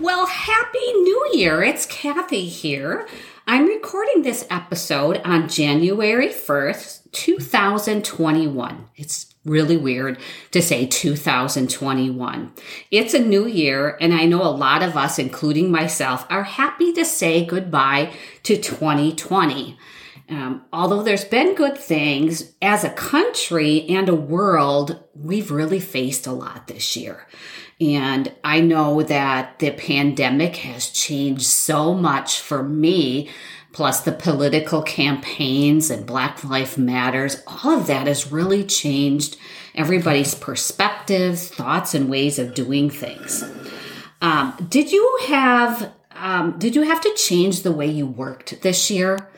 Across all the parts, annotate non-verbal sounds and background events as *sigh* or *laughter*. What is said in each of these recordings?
Well, Happy New Year! It's Cathy here. I'm recording this episode on January 1st, 2021. It's really weird to say 2021. It's a new year, and I know a lot of us, including myself, are happy to say goodbye to 2020. Um, although there's been good things as a country and a world, we've really faced a lot this year. And I know that the pandemic has changed so much for me, plus the political campaigns and Black Life Matters. All of that has really changed everybody's perspectives, thoughts, and ways of doing things. Um, did you have um, did you have to change the way you worked this year?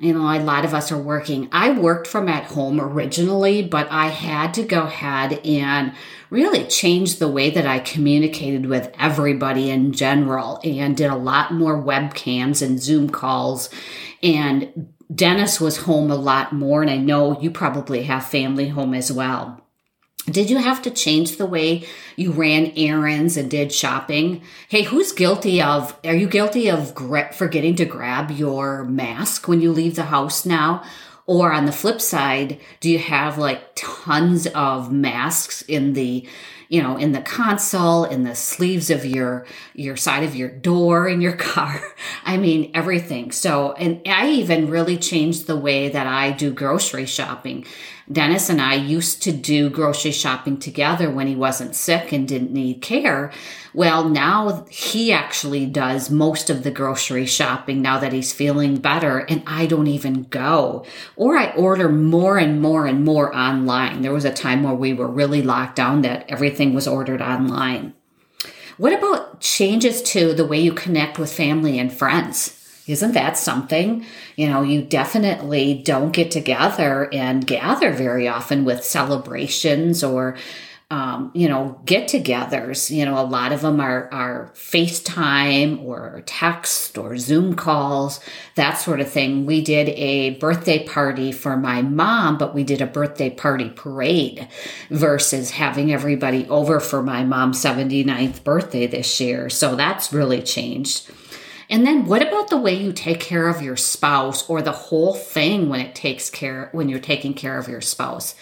You know, a lot of us are working. I worked from at home originally, but I had to go ahead and really change the way that I communicated with everybody in general and did a lot more webcams and Zoom calls. And Dennis was home a lot more. And I know you probably have family home as well. Did you have to change the way you ran errands and did shopping? Hey, who's guilty of, are you guilty of forgetting to grab your mask when you leave the house now? Or on the flip side, do you have like tons of masks in the you know, in the console, in the sleeves of your, your side of your door in your *laughs* car. I mean, everything. So, and I even really changed the way that I do grocery shopping. Dennis and I used to do grocery shopping together when he wasn't sick and didn't need care. Well, now he actually does most of the grocery shopping now that he's feeling better and I don't even go. Or I order more and more and more online. There was a time where we were really locked down that everything was ordered online. What about changes to the way you connect with family and friends? Isn't that something? You know, you definitely don't get together and gather very often with celebrations or, um, you know, get togethers. You know, a lot of them are, are FaceTime or text or Zoom calls, that sort of thing. We did a birthday party for my mom, but we did a birthday party parade versus having everybody over for my mom's 79th birthday this year. So that's really changed. And then what about the way you take care of your spouse or the whole thing when it takes care when you're taking care of your spouse?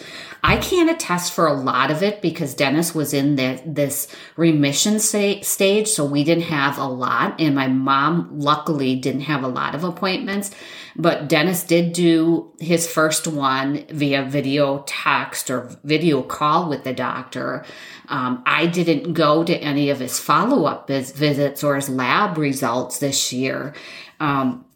I can't attest for a lot of it because Dennis was in the, this remission stage, so we didn't have a lot. And my mom, luckily, didn't have a lot of appointments. But Dennis did do his first one via video text or video call with the doctor. Um, I didn't go to any of his follow up visits or his lab results this year. Um,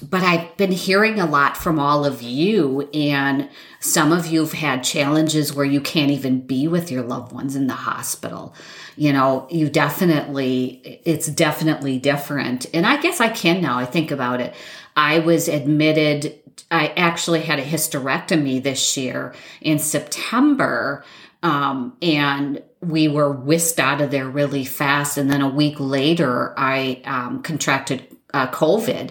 but I've been hearing a lot from all of you, and some of you have had challenges where you can't even be with your loved ones in the hospital. You know, you definitely, it's definitely different. And I guess I can now, I think about it. I was admitted, I actually had a hysterectomy this year in September. Um, and we were whisked out of there really fast. And then a week later, I um, contracted uh, COVID,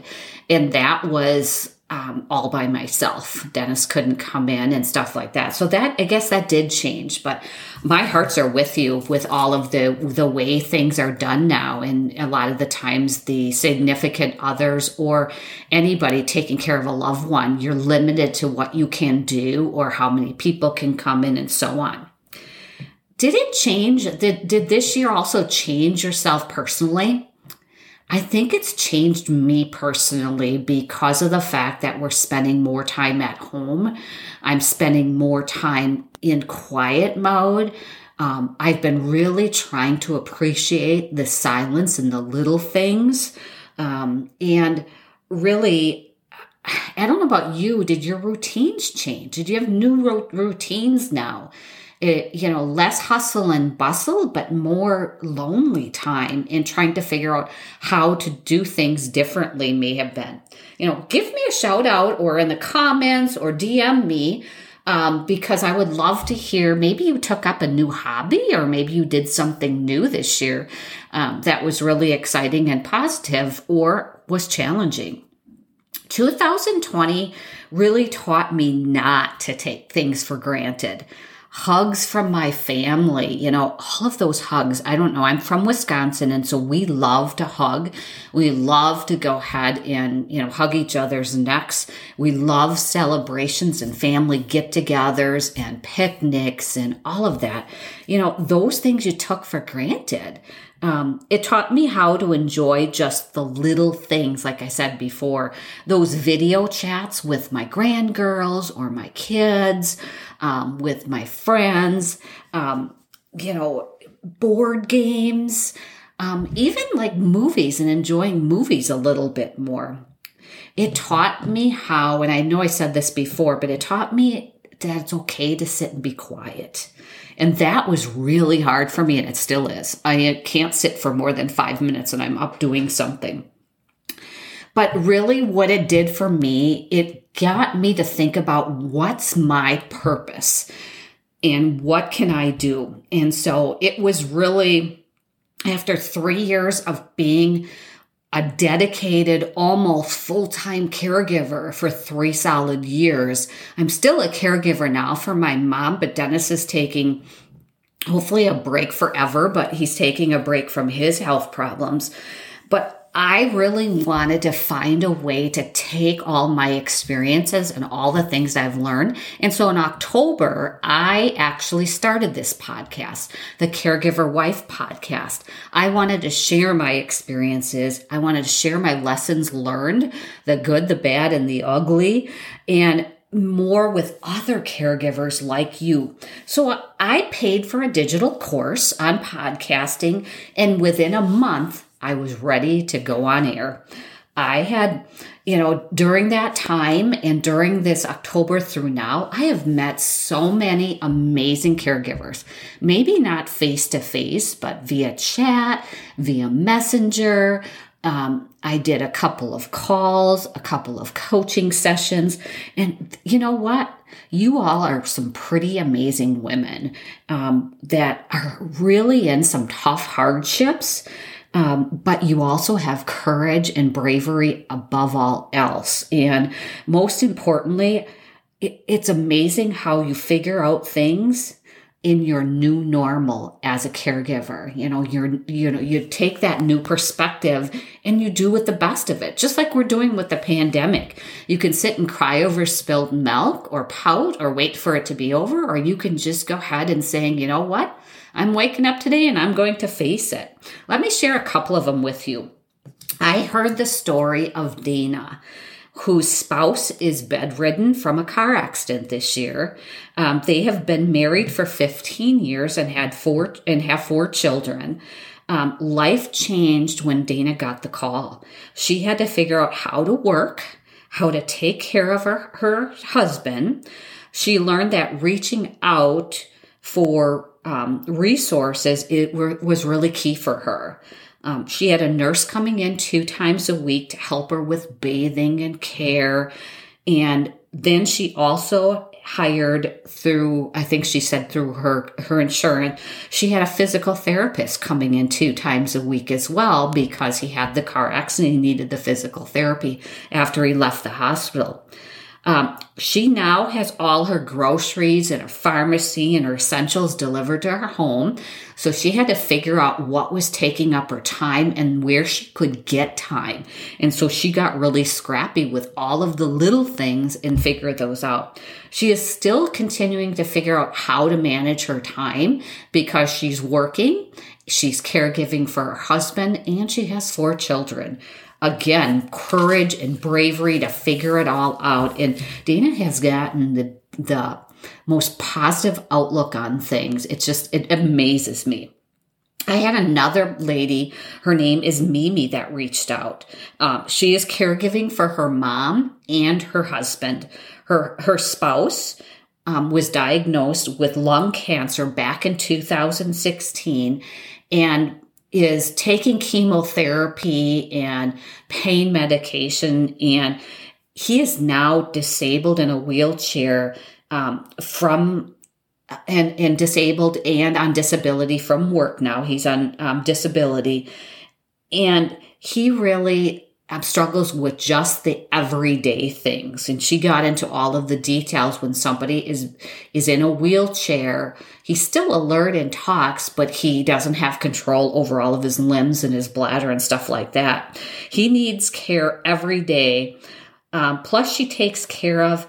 and that was um, all by myself. Dennis couldn't come in and stuff like that. So that I guess that did change. But my hearts are with you with all of the the way things are done now, and a lot of the times the significant others or anybody taking care of a loved one, you're limited to what you can do or how many people can come in and so on. Did it change? Did, did this year also change yourself personally? I think it's changed me personally because of the fact that we're spending more time at home. I'm spending more time in quiet mode. Um, I've been really trying to appreciate the silence and the little things. Um, and really, I don't know about you. Did your routines change? Did you have new ro- routines now? It, you know, less hustle and bustle, but more lonely time in trying to figure out how to do things differently may have been. You know, give me a shout out or in the comments or DM me um, because I would love to hear maybe you took up a new hobby or maybe you did something new this year um, that was really exciting and positive or was challenging. 2020 really taught me not to take things for granted. Hugs from my family, you know, all of those hugs. I don't know. I'm from Wisconsin. And so we love to hug. We love to go ahead and, you know, hug each other's necks. We love celebrations and family get togethers and picnics and all of that. You know, those things you took for granted. Um, it taught me how to enjoy just the little things, like I said before, those video chats with my grandgirls or my kids, um, with my friends, um, you know, board games, um, even like movies and enjoying movies a little bit more. It taught me how, and I know I said this before, but it taught me that it's okay to sit and be quiet. And that was really hard for me, and it still is. I can't sit for more than five minutes and I'm up doing something. But really, what it did for me, it got me to think about what's my purpose and what can I do. And so it was really after three years of being a dedicated, almost full time caregiver for three solid years. I'm still a caregiver now for my mom, but Dennis is taking hopefully a break forever, but he's taking a break from his health problems. But I really wanted to find a way to take all my experiences and all the things I've learned. And so in October, I actually started this podcast, the Caregiver Wife podcast. I wanted to share my experiences. I wanted to share my lessons learned, the good, the bad, and the ugly. And more with other caregivers like you. So I paid for a digital course on podcasting, and within a month, I was ready to go on air. I had, you know, during that time and during this October through now, I have met so many amazing caregivers. Maybe not face to face, but via chat, via messenger. Um, I did a couple of calls, a couple of coaching sessions. And you know what? You all are some pretty amazing women um, that are really in some tough hardships um, but you also have courage and bravery above all else. And most importantly, it, it's amazing how you figure out things in your new normal as a caregiver. You know, you're, you know, you take that new perspective and you do with the best of it, just like we're doing with the pandemic. You can sit and cry over spilled milk or pout or wait for it to be over, or you can just go ahead and saying, you know what? I'm waking up today and I'm going to face it. Let me share a couple of them with you. I heard the story of Dana whose spouse is bedridden from a car accident this year. Um, they have been married for 15 years and had four and have four children. Um, life changed when Dana got the call. She had to figure out how to work, how to take care of her, her husband. She learned that reaching out for um, resources it were, was really key for her. Um, she had a nurse coming in two times a week to help her with bathing and care. And then she also hired through, I think she said through her, her insurance, she had a physical therapist coming in two times a week as well because he had the car accident. He needed the physical therapy after he left the hospital. Um, she now has all her groceries and her pharmacy and her essentials delivered to her home. So she had to figure out what was taking up her time and where she could get time. And so she got really scrappy with all of the little things and figured those out. She is still continuing to figure out how to manage her time because she's working, she's caregiving for her husband, and she has four children again, courage and bravery to figure it all out. And Dana has gotten the, the most positive outlook on things. It's just, it amazes me. I had another lady, her name is Mimi, that reached out. Um, she is caregiving for her mom and her husband. Her, her spouse um, was diagnosed with lung cancer back in 2016 and is taking chemotherapy and pain medication, and he is now disabled in a wheelchair um, from and and disabled and on disability from work now. He's on um, disability, and he really struggles with just the everyday things and she got into all of the details when somebody is is in a wheelchair he's still alert and talks but he doesn't have control over all of his limbs and his bladder and stuff like that he needs care every day um, plus she takes care of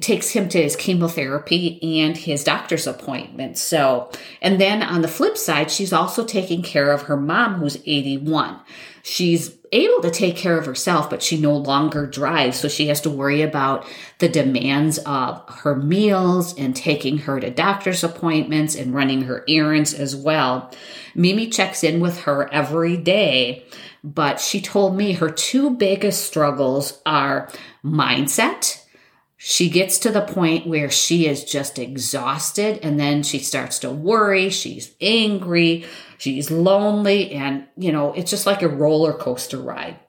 takes him to his chemotherapy and his doctor's appointment. So, and then on the flip side, she's also taking care of her mom who's 81. She's able to take care of herself, but she no longer drives. So she has to worry about the demands of her meals and taking her to doctor's appointments and running her errands as well. Mimi checks in with her every day, but she told me her two biggest struggles are mindset she gets to the point where she is just exhausted and then she starts to worry. She's angry. She's lonely. And, you know, it's just like a roller coaster ride.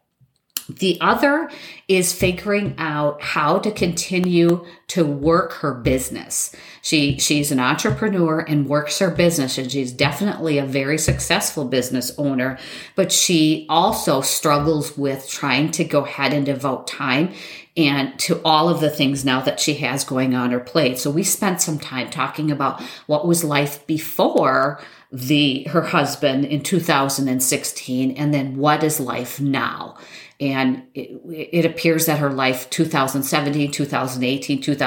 The other is figuring out how to continue to work her business. She she's an entrepreneur and works her business and she's definitely a very successful business owner, but she also struggles with trying to go ahead and devote time and to all of the things now that she has going on her plate. So we spent some time talking about what was life before the her husband in 2016 and then what is life now and it, it, appears that her life 2017 2018 2019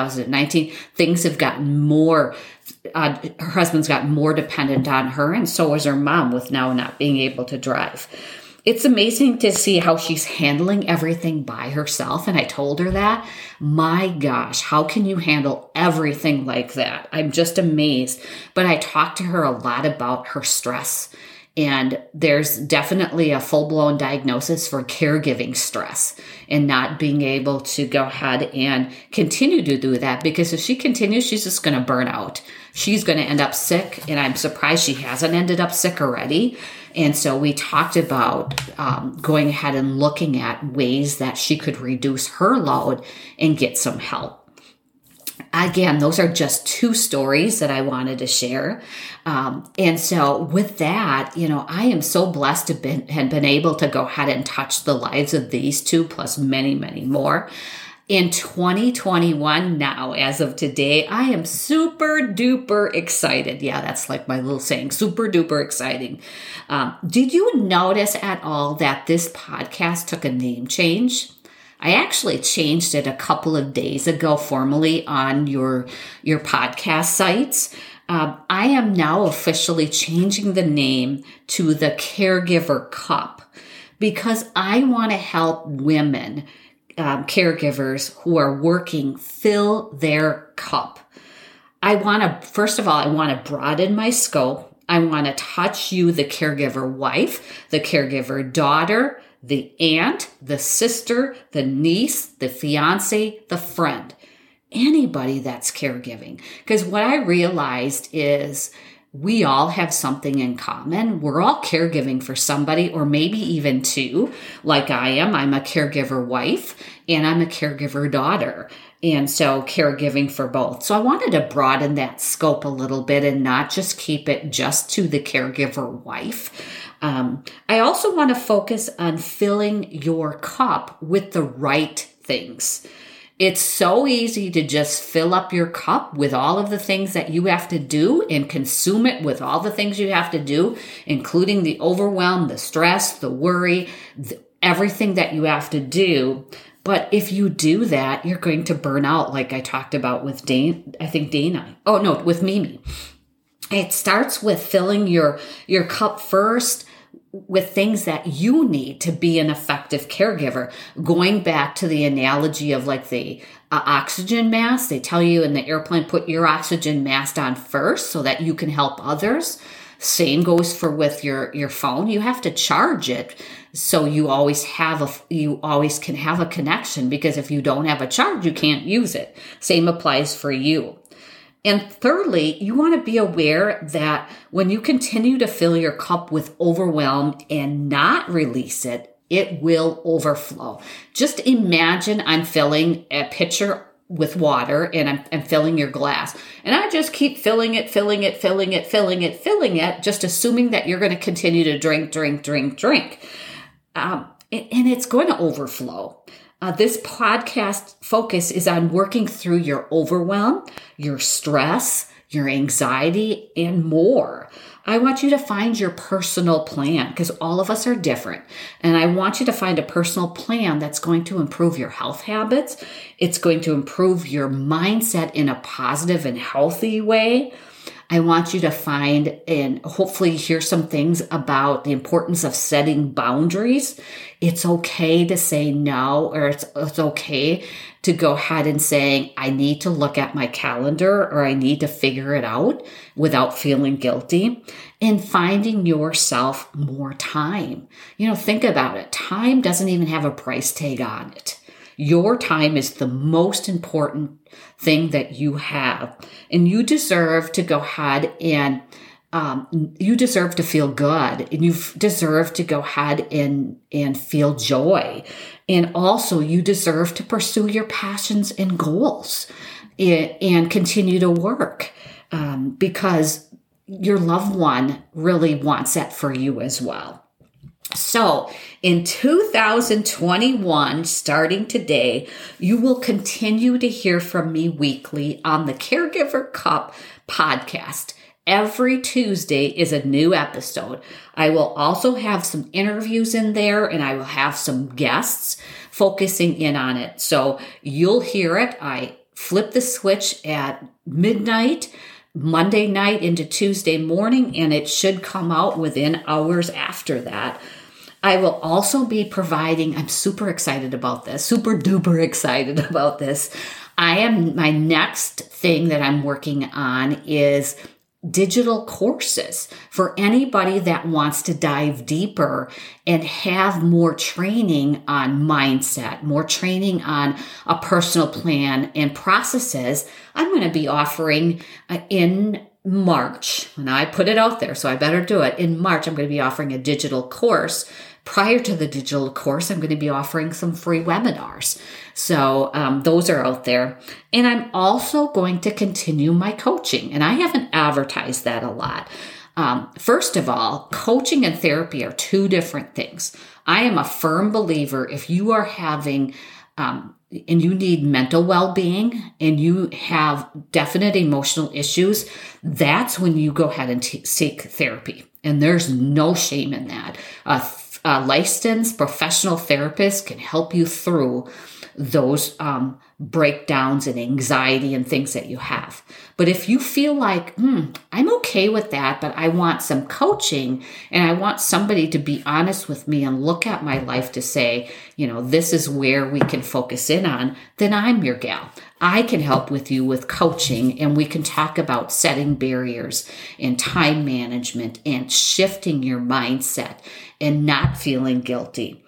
things have gotten more uh, her husband's gotten more dependent on her and so is her mom with now not being able to drive it's amazing to see how she's handling everything by herself. And I told her that. My gosh, how can you handle everything like that? I'm just amazed. But I talked to her a lot about her stress and there's definitely a full blown diagnosis for caregiving stress and not being able to go ahead and continue to do that because if she continues, she's just going to burn out. She's going to end up sick. And I'm surprised she hasn't ended up sick already. And so we talked about um, going ahead and looking at ways that she could reduce her load and get some help again, those are just two stories that I wanted to share. Um, and so, with that, you know, I am so blessed to been, have been able to go ahead and touch the lives of these two, plus many, many more. In 2021, now, as of today, I am super duper excited. Yeah, that's like my little saying, super duper exciting. Um, did you notice at all that this podcast took a name change? I actually changed it a couple of days ago formally on your your podcast sites. Um, I am now officially changing the name to the Caregiver Cup because I want to help women, um, caregivers who are working, fill their cup. I want to, first of all, I want to broaden my scope. I want to touch you, the caregiver wife, the caregiver daughter, the aunt, the sister, the niece, the fiance, the friend, anybody that's caregiving. Because what I realized is we all have something in common. We're all caregiving for somebody, or maybe even two, like I am. I'm a caregiver wife and I'm a caregiver daughter. And so caregiving for both. So I wanted to broaden that scope a little bit and not just keep it just to the caregiver wife. Um, I also want to focus on filling your cup with the right things. It's so easy to just fill up your cup with all of the things that you have to do and consume it with all the things you have to do, including the overwhelm, the stress, the worry, the, everything that you have to do. But if you do that, you're going to burn out, like I talked about with Dana, I think Dana. Oh no, with Mimi. It starts with filling your your cup first with things that you need to be an effective caregiver. Going back to the analogy of like the uh, oxygen mask, they tell you in the airplane, put your oxygen mask on first so that you can help others. Same goes for with your, your phone. You have to charge it so you always have a, you always can have a connection because if you don't have a charge, you can't use it. Same applies for you. And thirdly, you want to be aware that when you continue to fill your cup with overwhelm and not release it, it will overflow. Just imagine I'm filling a pitcher with water and I'm, I'm, filling your glass. And I just keep filling it, filling it, filling it, filling it, filling it, just assuming that you're going to continue to drink, drink, drink, drink. Um, and it's going to overflow. Uh, this podcast focus is on working through your overwhelm, your stress, your anxiety, and more. I want you to find your personal plan because all of us are different. And I want you to find a personal plan that's going to improve your health habits. It's going to improve your mindset in a positive and healthy way. I want you to find and hopefully hear some things about the importance of setting boundaries. It's okay to say no, or it's, it's okay to go ahead and saying, I need to look at my calendar or I need to figure it out without feeling guilty and finding yourself more time. You know, think about it. Time doesn't even have a price tag on it. Your time is the most important thing that you have. And you deserve to go ahead and um, you deserve to feel good and you deserve to go ahead and, and feel joy. And also you deserve to pursue your passions and goals and, and continue to work um, because your loved one really wants that for you as well. So in 2021, starting today, you will continue to hear from me weekly on the Caregiver Cup podcast. Every Tuesday is a new episode. I will also have some interviews in there and I will have some guests focusing in on it. So you'll hear it. I flip the switch at midnight. Monday night into Tuesday morning, and it should come out within hours after that. I will also be providing, I'm super excited about this, super duper excited about this. I am, my next thing that I'm working on is digital courses for anybody that wants to dive deeper and have more training on mindset, more training on a personal plan and processes. I'm going to be offering uh, in March, and I put it out there, so I better do it. In March, I'm going to be offering a digital course Prior to the digital course, I'm going to be offering some free webinars. So um, those are out there. And I'm also going to continue my coaching. And I haven't advertised that a lot. Um, first of all, coaching and therapy are two different things. I am a firm believer if you are having um, and you need mental well-being and you have definite emotional issues that's when you go ahead and t- seek therapy and there's no shame in that uh, a licensed professional therapist can help you through those um, breakdowns and anxiety and things that you have. But if you feel like, hmm, I'm okay with that, but I want some coaching and I want somebody to be honest with me and look at my life to say, you know, this is where we can focus in on, then I'm your gal. I can help with you with coaching and we can talk about setting barriers and time management and shifting your mindset and not feeling guilty.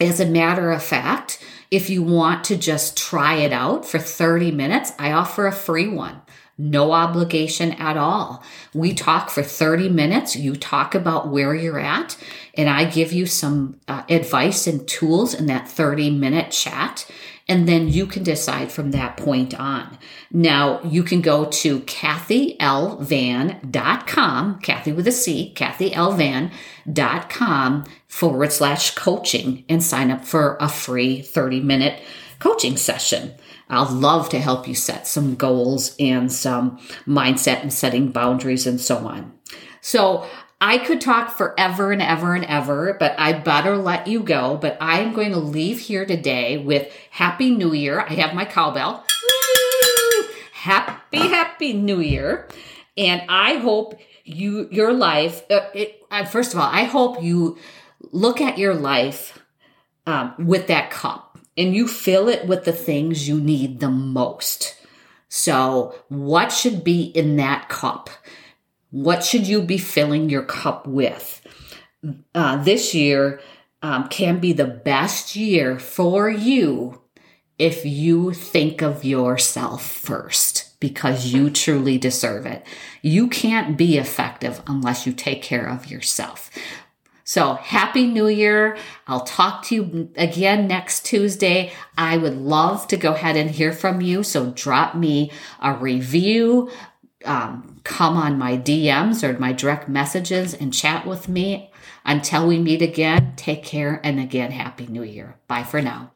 As a matter of fact, if you want to just try it out for 30 minutes, I offer a free one. No obligation at all. We talk for 30 minutes. You talk about where you're at, and I give you some uh, advice and tools in that 30 minute chat. And then you can decide from that point on. Now you can go to cathylvan.com, Cathy with a C, cathylvan.com forward slash coaching and sign up for a free 30 minute coaching session. I'll love to help you set some goals and some mindset and setting boundaries and so on. So I could talk forever and ever and ever, but I better let you go. But I am going to leave here today with Happy New Year. I have my cowbell. Happy, happy New Year. And I hope you, your life, uh, it, uh, first of all, I hope you look at your life um, with that cup and you fill it with the things you need the most. So, what should be in that cup? What should you be filling your cup with? Uh, this year um, can be the best year for you if you think of yourself first because you truly deserve it. You can't be effective unless you take care of yourself. So happy new year. I'll talk to you again next Tuesday. I would love to go ahead and hear from you. So drop me a review um, come on my DMs or my direct messages and chat with me. Until we meet again, take care and again, Happy New Year. Bye for now.